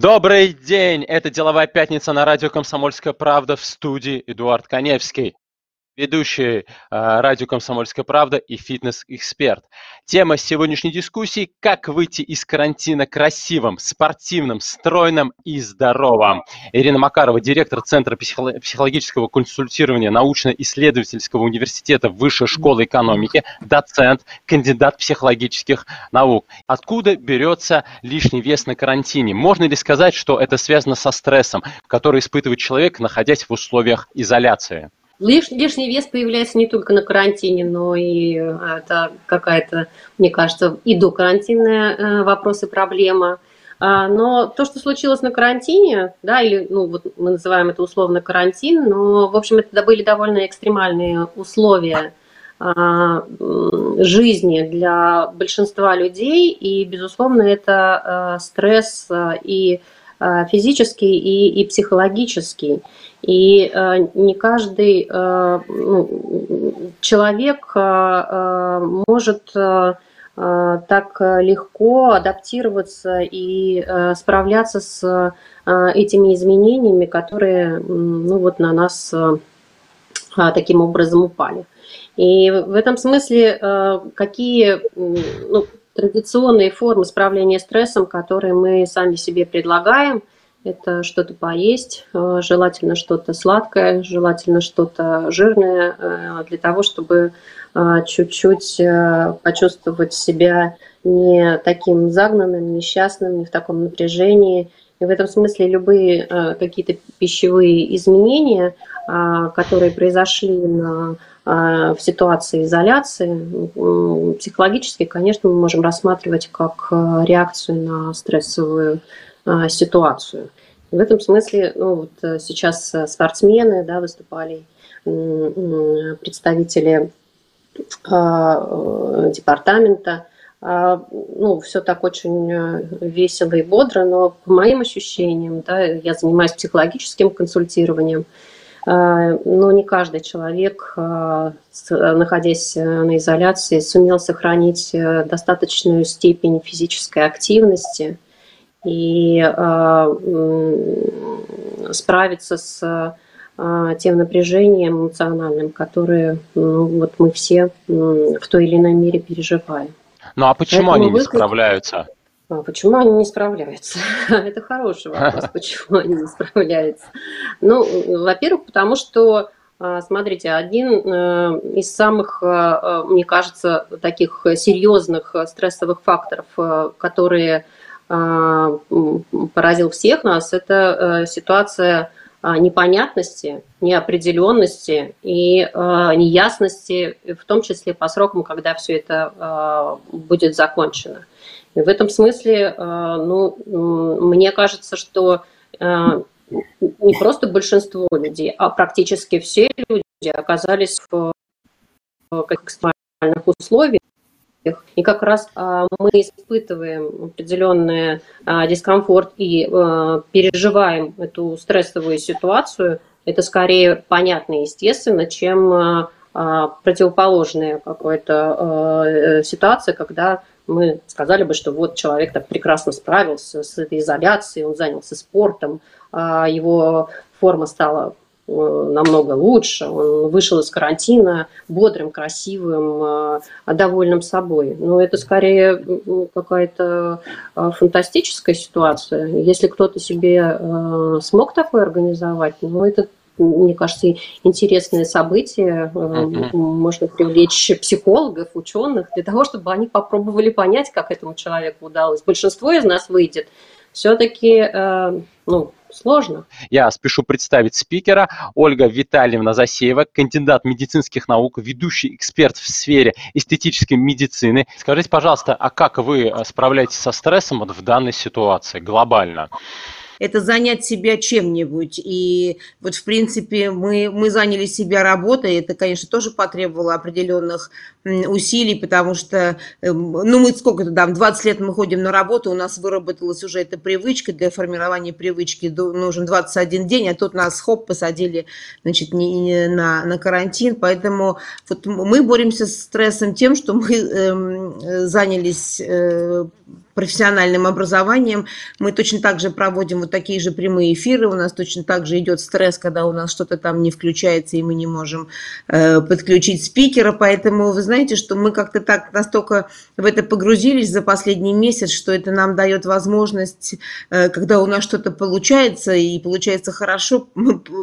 Добрый день! Это «Деловая пятница» на радио «Комсомольская правда» в студии Эдуард Коневский ведущий э, радио «Комсомольская правда» и фитнес-эксперт. Тема сегодняшней дискуссии – как выйти из карантина красивым, спортивным, стройным и здоровым. Ирина Макарова, директор Центра психологического консультирования научно-исследовательского университета Высшей школы экономики, доцент, кандидат психологических наук. Откуда берется лишний вес на карантине? Можно ли сказать, что это связано со стрессом, который испытывает человек, находясь в условиях изоляции? Лиш, лишний вес появляется не только на карантине, но и э, это какая-то, мне кажется, и до карантинная э, вопрос и проблема. А, но то, что случилось на карантине, да, или, ну, вот мы называем это условно карантин, но, в общем, это были довольно экстремальные условия а, жизни для большинства людей, и, безусловно, это э, стресс и физический, и, и психологический. И э, не каждый э, ну, человек э, может так легко адаптироваться и справляться с этими изменениями, которые ну, вот на нас таким образом упали. И в этом смысле какие ну, традиционные формы справления стрессом, которые мы сами себе предлагаем – это что-то поесть, э, желательно что-то сладкое, желательно что-то жирное, э, для того, чтобы э, чуть-чуть почувствовать себя не таким загнанным, несчастным, не в таком напряжении. И в этом смысле любые какие-то пищевые изменения, которые произошли на, в ситуации изоляции, психологически, конечно, мы можем рассматривать как реакцию на стрессовую а, ситуацию. В этом смысле ну, вот э, сейчас э, спортсмены да, выступали, представители э, департамента. А, ну, все так очень весело и бодро, но по моим ощущениям, да, я занимаюсь психологическим консультированием, но не каждый человек, находясь на изоляции, сумел сохранить достаточную степень физической активности – и э, справиться с э, тем напряжением эмоциональным, которое ну, вот мы все в той или иной мере переживаем. Ну а почему Поэтому они не справляются? А почему они не справляются? Это хороший вопрос, почему они не справляются. Ну, во-первых, потому что, э, смотрите, один из самых, мне кажется, таких серьезных стрессовых факторов, которые а, поразил всех нас, это э, ситуация а, непонятности, неопределенности и а, неясности, в том числе по срокам, когда все это будет закончено. И в этом смысле, ну, мне кажется, что не просто большинство людей, а практически все люди оказались в экстремальных условиях, и как раз а, мы испытываем определенный дискомфорт и переживаем эту стрессовую ситуацию. Это скорее понятно и естественно, чем противоположная какая-то э, ситуация, когда мы сказали бы, что вот человек так прекрасно справился с этой изоляцией, он занялся спортом, его форма стала Э, намного лучше. Он вышел из карантина бодрым, красивым, э, довольным собой. Но это скорее какая-то э, фантастическая ситуация. Если кто-то себе смог такое организовать, ну это мне кажется, интересное событие. Можно привлечь психологов, ученых для того, чтобы они попробовали понять, как этому человеку удалось. Большинство из нас выйдет. Все-таки ну, сложно. Я спешу представить спикера. Ольга Витальевна Засеева, кандидат медицинских наук, ведущий эксперт в сфере эстетической медицины. Скажите, пожалуйста, а как вы справляетесь со стрессом вот в данной ситуации глобально? Это занять себя чем-нибудь. И вот, в принципе, мы, мы заняли себя работой, это, конечно, тоже потребовало определенных усилий, потому что, эм, ну, мы сколько-то там, 20 лет мы ходим на работу, у нас выработалась уже эта привычка, для формирования привычки. Нужен 21 день, а тут нас, хоп, посадили, значит, не, на, на карантин, поэтому вот мы боремся с стрессом тем, что мы э, занялись э, профессиональным образованием. Мы точно так же проводим вот такие же прямые эфиры, у нас точно так же идет стресс, когда у нас что-то там не включается, и мы не можем э, подключить спикера, поэтому вы знаете, что мы как-то так настолько в это погрузились за последний месяц, что это нам дает возможность, э, когда у нас что-то получается, и получается хорошо,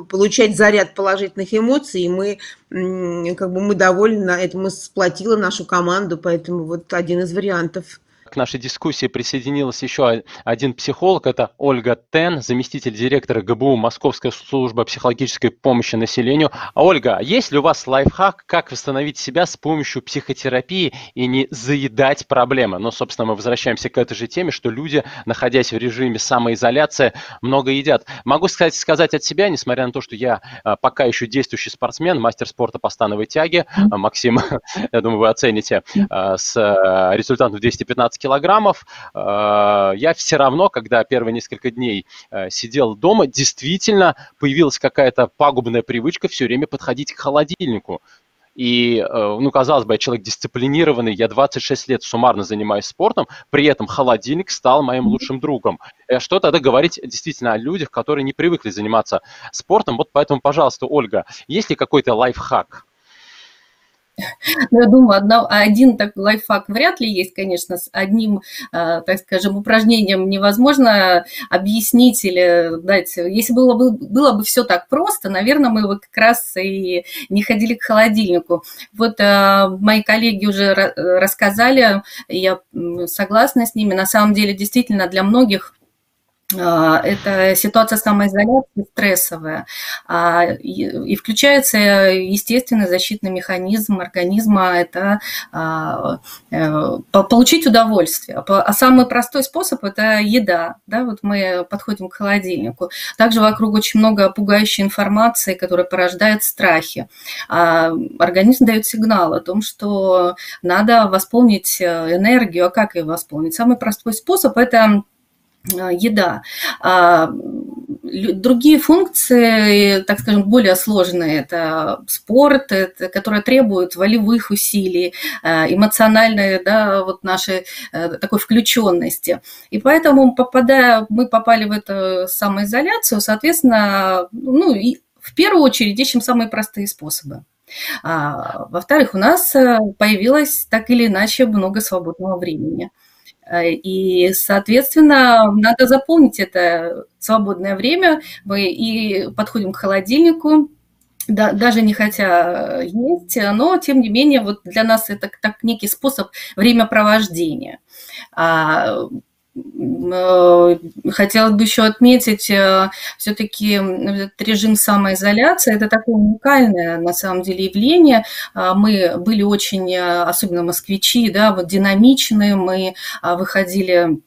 получать заряд положительных эмоций, и мы как бы мы довольны, это мы сплотила нашу команду, поэтому вот один из вариантов к нашей дискуссии присоединился еще один психолог, это Ольга Тен, заместитель директора ГБУ Московская служба психологической помощи населению. А Ольга, есть ли у вас лайфхак, как восстановить себя с помощью психотерапии и не заедать проблемы? Но, собственно, мы возвращаемся к этой же теме, что люди, находясь в режиме самоизоляции, много едят. Могу сказать, сказать от себя, несмотря на то, что я а, пока еще действующий спортсмен, мастер спорта по становой тяге, Максим, я думаю, вы оцените, а, с а, результатом 215 килограммов, э, я все равно, когда первые несколько дней э, сидел дома, действительно появилась какая-то пагубная привычка все время подходить к холодильнику. И, э, ну, казалось бы, я человек дисциплинированный, я 26 лет суммарно занимаюсь спортом, при этом холодильник стал моим лучшим другом. Что тогда говорить действительно о людях, которые не привыкли заниматься спортом? Вот поэтому, пожалуйста, Ольга, есть ли какой-то лайфхак? Ну, я думаю, одно, один такой лайфхак вряд ли есть, конечно, с одним, а, так скажем, упражнением невозможно объяснить или дать. Если было бы, было бы все так просто, наверное, мы бы как раз и не ходили к холодильнику. Вот а, мои коллеги уже рассказали, я согласна с ними, на самом деле действительно для многих это ситуация самоизоляции стрессовая, а, и включается естественный защитный механизм организма, это а, э, получить удовольствие. А самый простой способ – это еда. Да? Вот мы подходим к холодильнику. Также вокруг очень много пугающей информации, которая порождает страхи. Организм дает сигнал о том, что надо восполнить э, энергию. А как ее восполнить? Самый простой способ – это еда. А, другие функции, так скажем, более сложные, это спорт, это, которые требуют волевых усилий, э, эмоциональной, да, вот нашей э, такой включенности. И поэтому, попадая, мы попали в эту самоизоляцию, соответственно, ну, и в первую очередь ищем самые простые способы. А, во-вторых, у нас появилось так или иначе много свободного времени. Э, и, соответственно, надо заполнить это свободное время. Мы и подходим к холодильнику, да, даже не хотя есть, но тем не менее вот для нас это так некий способ времяпровождения. Э, хотелось бы еще отметить, э, все-таки этот режим самоизоляции – это такое уникальное, на самом деле, явление. А, мы были очень, э, особенно москвичи, да, вот динамичные, мы выходили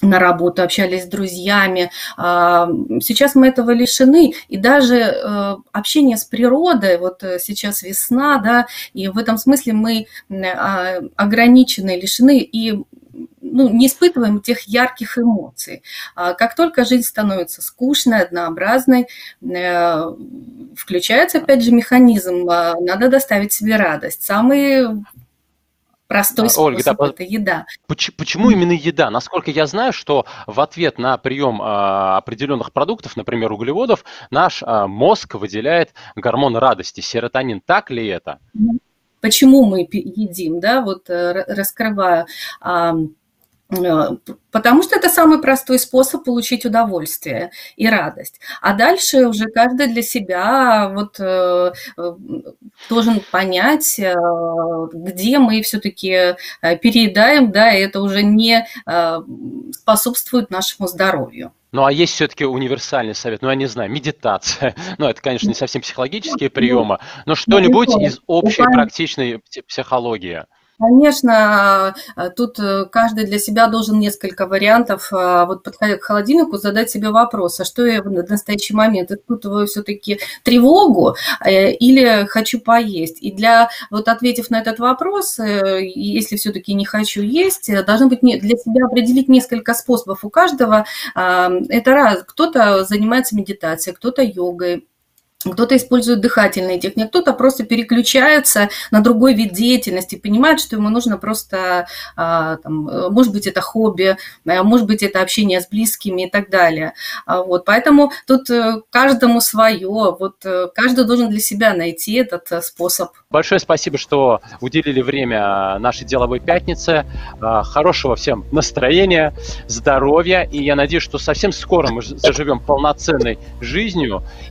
на работу, общались с друзьями. Сейчас мы этого лишены, и даже общение с природой, вот сейчас весна, да, и в этом смысле мы ограничены, лишены, и ну, не испытываем тех ярких эмоций. А как только жизнь становится скучной, однообразной, э, включается опять же механизм, а, надо доставить себе радость. Самый простой способ Ольга, да, это еда. Почему, почему именно еда? Насколько я знаю, что в ответ на прием а, определенных продуктов, например, углеводов, наш а, мозг выделяет гормон радости, серотонин. Так ли это? Почему мы едим, да, вот э, раскрываю. Потому что это самый простой способ получить удовольствие и радость. А дальше уже каждый для себя вот э, э, должен понять, где мы все-таки переедаем, да, и это уже не способствует нашему здоровью. Ну, а есть все-таки универсальный совет, ну, я не знаю, медитация. Ну, это, конечно, не совсем психологические приемы, но что-нибудь из общей практичной психологии. Конечно, э, тут э, каждый для себя должен несколько вариантов, э, вот подходя к холодильнику, задать себе вопрос, а что я в настоящий момент испытываю все-таки тревогу или хочу поесть? И для, вот ответив на этот вопрос, если все-таки не хочу есть, должно быть для себя определить несколько способов у каждого. Это раз, кто-то занимается медитацией, кто-то йогой, кто-то использует дыхательные техники, кто-то просто переключается на другой вид деятельности, понимает, что ему нужно просто, а, там, э, может быть, это хобби, э, может быть, это общение с близкими и так далее. А, вот, поэтому тут э, каждому свое, вот каждый должен для себя найти этот способ. Большое спасибо, что уделили время нашей деловой пятнице. Хорошего всем настроения, здоровья, и я надеюсь, что совсем скоро мы заживем полноценной жизнью